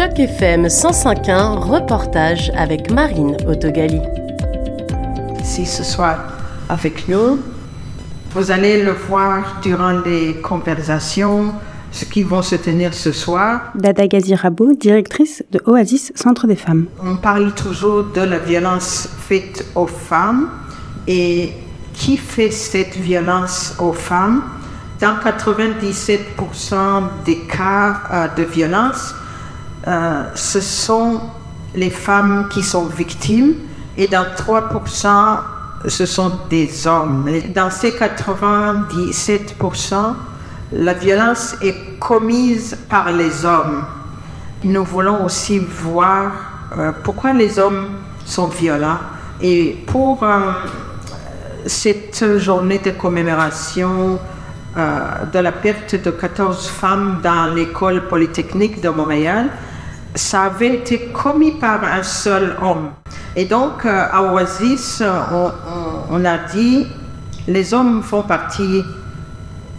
Choc FM 105.1, reportage avec Marine Autogali. Si ce soir avec nous, vous allez le voir durant les conversations, ce qui vont se tenir ce soir. Dada Gazirabo, directrice de Oasis Centre des femmes. On parle toujours de la violence faite aux femmes et qui fait cette violence aux femmes? Dans 97% des cas euh, de violence, euh, ce sont les femmes qui sont victimes et dans 3%, ce sont des hommes. Dans ces 97%, la violence est commise par les hommes. Nous voulons aussi voir euh, pourquoi les hommes sont violents. Et pour euh, cette journée de commémoration de la perte de 14 femmes dans l'école polytechnique de Montréal, ça avait été commis par un seul homme. Et donc, à Oasis, on, on a dit, les hommes font partie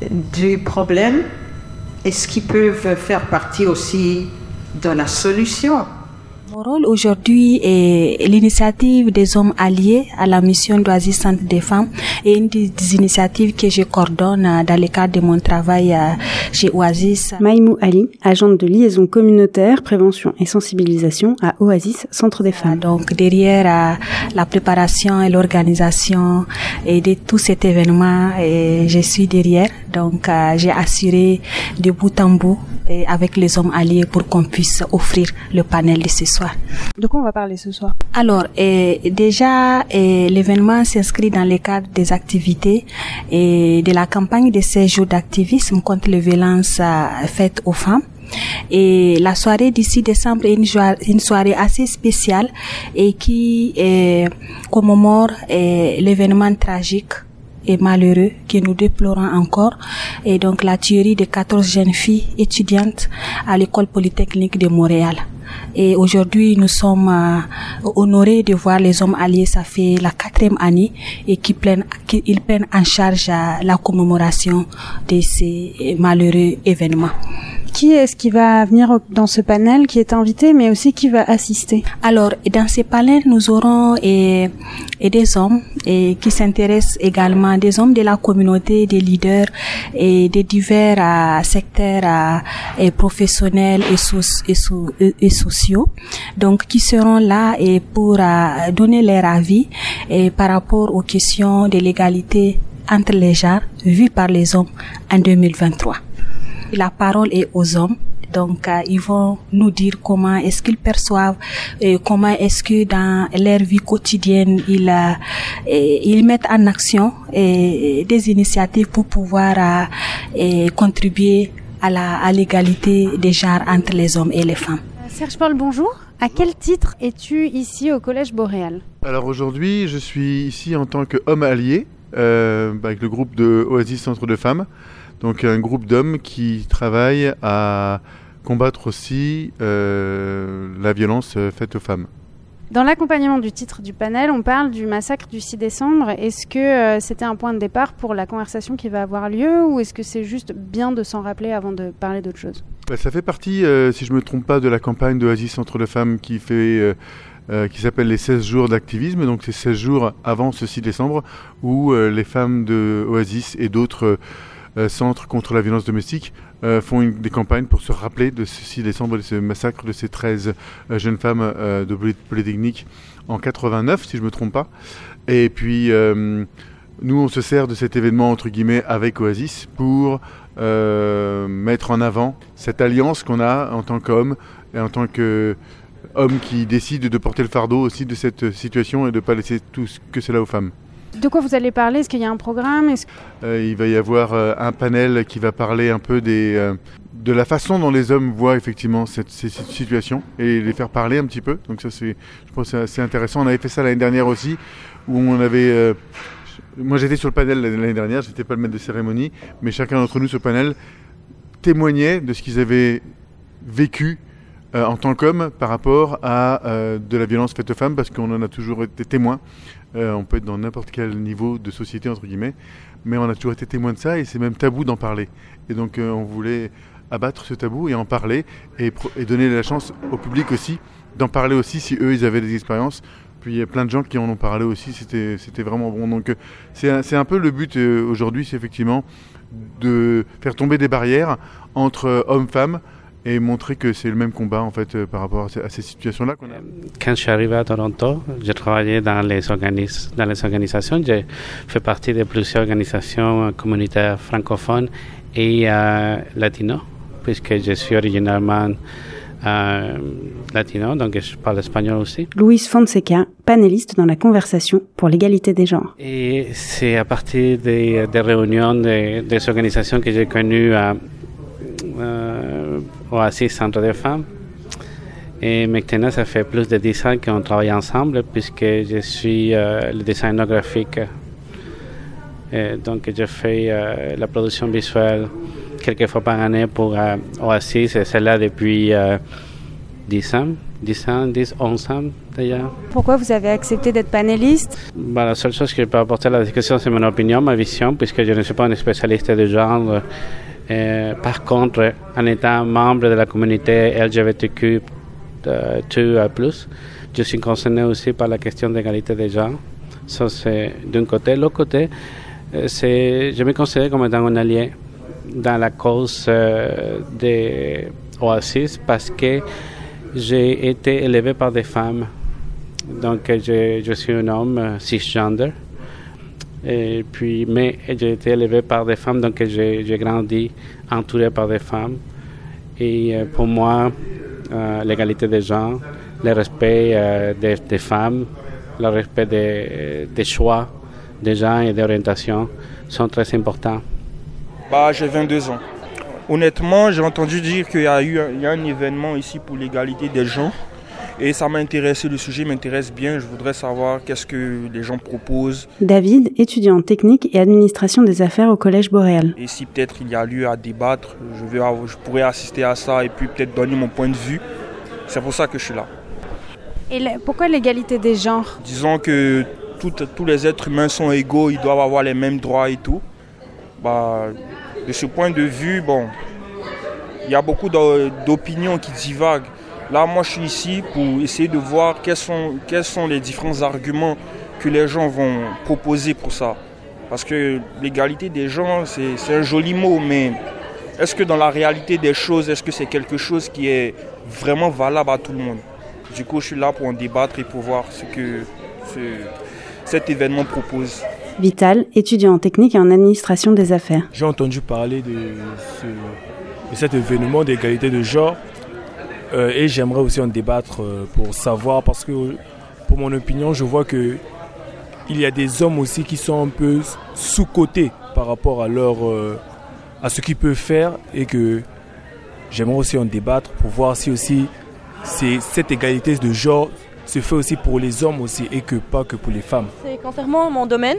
du problème, est-ce qu'ils peuvent faire partie aussi de la solution mon rôle aujourd'hui est l'initiative des hommes alliés à la mission d'Oasis Centre des femmes et une des initiatives que je coordonne dans le cadre de mon travail chez Oasis. Maïmou Ali, agente de liaison communautaire, prévention et sensibilisation à Oasis Centre des femmes. Donc derrière la préparation et l'organisation et de tout cet événement, et je suis derrière. Donc j'ai assuré de bout en bout avec les hommes alliés pour qu'on puisse offrir le panel de ce soir. De quoi on va parler ce soir Alors, déjà, l'événement s'inscrit dans le cadre des activités et de la campagne de 16 jours d'activisme contre les violences faites aux femmes. Et la soirée d'ici décembre est une, soirée assez spéciale et qui commémore l'événement tragique et malheureux que nous déplorons encore et donc la tuerie de 14 jeunes filles étudiantes à l'école polytechnique de Montréal. Et aujourd'hui, nous sommes euh, honorés de voir les hommes alliés. Ça fait la quatrième année et qu'ils prennent, prennent en charge euh, la commémoration de ces malheureux événements. Qui est-ce qui va venir dans ce panel, qui est invité, mais aussi qui va assister? Alors, dans ce panel, nous aurons et, des hommes et qui s'intéressent également, des hommes de la communauté, des leaders et des divers euh, secteurs professionnels et, et, et sociaux, donc qui seront là et pour euh, donner leur avis et par rapport aux questions de l'égalité entre les genres vues par les hommes en 2023. La parole est aux hommes donc, euh, ils vont nous dire comment est-ce qu'ils perçoivent, et comment est-ce que dans leur vie quotidienne, ils, euh, ils mettent en action des initiatives pour pouvoir contribuer à l'égalité des genres entre les hommes et les femmes. Serge Paul, bonjour. À quel titre es-tu ici au Collège Boréal? Alors aujourd'hui, je suis ici en tant qu'homme allié euh, avec le groupe de Oasis Centre de Femmes. Donc un groupe d'hommes qui travaillent à combattre aussi euh, la violence faite aux femmes. Dans l'accompagnement du titre du panel, on parle du massacre du 6 décembre. Est-ce que euh, c'était un point de départ pour la conversation qui va avoir lieu ou est-ce que c'est juste bien de s'en rappeler avant de parler d'autre chose? Bah, Ça fait partie, euh, si je ne me trompe pas, de la campagne d'Oasis Centre de Femmes qui fait... qui s'appelle les 16 jours d'activisme, donc c'est 16 jours avant ce 6 décembre, où les femmes de Oasis et d'autres centres contre la violence domestique euh, font des campagnes pour se rappeler de ce 6 décembre, de ce massacre de ces 13 euh, jeunes femmes euh, de Polytechnique en 89, si je ne me trompe pas. Et puis, nous, on se sert de cet événement, entre guillemets, avec Oasis pour mettre en avant cette alliance qu'on a en tant qu'homme et en tant que homme qui décide de porter le fardeau aussi de cette situation et de ne pas laisser tout ce que c'est là aux femmes. De quoi vous allez parler? Est-ce qu'il y a un programme? Euh, Il va y avoir euh, un panel qui va parler un peu des, euh, de la façon dont les hommes voient effectivement cette, ces situations et les faire parler un petit peu. Donc ça, c'est, je pense, assez intéressant. On avait fait ça l'année dernière aussi, où on avait. moi, j'étais sur le panel l'année dernière. J'étais pas le maître de cérémonie, mais chacun d'entre nous sur le panel témoignait de ce qu'ils avaient vécu en tant qu'homme par rapport à de la violence faite aux femmes, parce qu'on en a toujours été témoin. Euh, on peut être dans n'importe quel niveau de société, entre guillemets, mais on a toujours été témoin de ça et c'est même tabou d'en parler. Et donc euh, on voulait abattre ce tabou et en parler et, et donner la chance au public aussi d'en parler aussi si eux ils avaient des expériences. Puis il y a plein de gens qui en ont parlé aussi, c'était, vraiment bon. Donc euh, c'est, un, un peu le but euh, aujourd'hui, c'est effectivement de faire tomber des barrières entre euh, hommes-femmes et montrer que c'est le même combat en fait par rapport à ces situations-là qu'on a. Quand je suis arrivé à Toronto, j'ai travaillé dans les, organis dans les organisations. J'ai fait partie de plusieurs organisations communautaires francophones et euh, latino, puisque je suis originairement euh, latino, donc je parle espagnol aussi. Louise Fonseca, panéliste dans la conversation pour l'égalité des genres. Et c'est à partir des, des réunions des, des, organisations que j'ai connues à euh, Oasis Centre des femmes. Et maintenant, ça fait plus de 10 ans qu'on travaille ensemble puisque je suis euh, le designer graphique. Et donc, je fais euh, la production visuelle quelques fois par année pour euh, Oasis et c'est là depuis 10 ans. 10 ans, 10, 11 ans d'ailleurs. Pourquoi vous avez accepté d'être panéliste? Bah, La seule chose que je peux apporter à la discussion, c'est mon opinion, ma vision, puisque je ne suis pas un spécialiste de genre. Euh, par contre, en étant membre de la communauté LGBTQ, euh, plus, je suis concerné aussi par la question d'égalité des genres. Ça, c'est d'un côté. L'autre côté, euh, je me considère comme étant un allié dans la cause euh, des Oasis parce que j'ai été élevé par des femmes. Donc, je suis un homme cisgender. Et puis, mais j'ai été élevé par des femmes, donc j'ai grandi entouré par des femmes. Et euh, pour moi, euh, l'égalité des gens, le respect euh, des, femmes, le respect des, choix des gens et des orientations sont très importants. Bah, j'ai 22 ans. Honnêtement, j'ai entendu dire qu'il y a eu a un événement ici pour l'égalité des gens. Et ça m'a intéressé, le sujet m'intéresse bien. Je voudrais savoir qu'est-ce que les gens proposent. David, étudiant en technique et administration des affaires au Collège Boréal. Et si peut-être il y a lieu à débattre, je, vais, je pourrais assister à ça et puis peut-être donner mon point de vue. C'est pour ça que je suis là. Et pourquoi l'égalité des genres? Disons que tous les êtres humains sont égaux, ils doivent avoir les mêmes droits et tout. Bah, de ce point de vue, bon, il y a beaucoup d'opinions qui divaguent. Là, moi, je suis ici pour essayer de voir quels sont, quels sont les différents arguments que les gens vont proposer pour ça. Parce que l'égalité des gens, c'est un joli mot, mais est-ce que dans la réalité des choses, est-ce que c'est quelque chose qui est vraiment valable à tout le monde? Du coup, je suis là pour en débattre et pour voir ce que ce, cet événement propose. Vital, étudiant en technique et en administration des affaires. J'ai entendu parler de, ce, de cet événement d'égalité de genre euh, et j'aimerais aussi en débattre euh, pour savoir, parce que pour mon opinion, je vois que il y a des hommes aussi qui sont un peu sous-cotés par rapport à leur euh, à ce qu'ils peuvent faire et que j'aimerais aussi en débattre pour voir si aussi cette égalité de genre se fait aussi pour les hommes aussi et que pas que pour les femmes. C'est concernant mon domaine,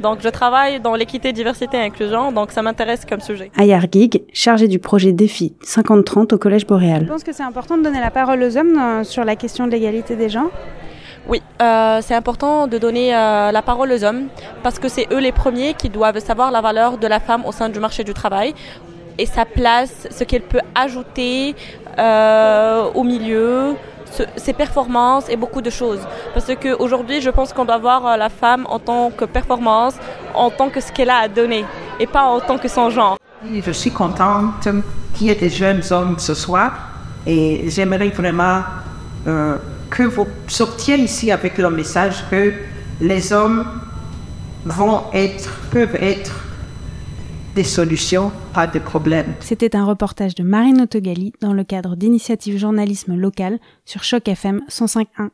donc, je travaille dans l'équité, diversité et inclusion, donc ça m'intéresse comme sujet. Ayar Gig, chargé du projet Défi 50-30 au Collège Boréal. Je pense que c'est important de donner la parole aux hommes euh, sur la question de l'égalité des gens. Oui, euh, c'est important de donner euh, la parole aux hommes parce que c'est eux les premiers qui doivent savoir la valeur de la femme au sein du marché du travail et sa place, ce qu'elle peut ajouter euh, au milieu, ses performances et beaucoup de choses. Parce qu'aujourd'hui, je pense qu'on doit voir euh, la femme en tant que performance, en tant que ce qu'elle a à donner, et pas en tant que son genre. Je suis contente qu'il y ait des jeunes hommes ce soir, et j'aimerais vraiment euh, que vous sortiez ici avec le message que les hommes vont être, peuvent être des solutions, pas de problèmes. C'était un reportage de Marine Autogali dans le cadre d'initiative journalisme local sur Choc FM 105.1.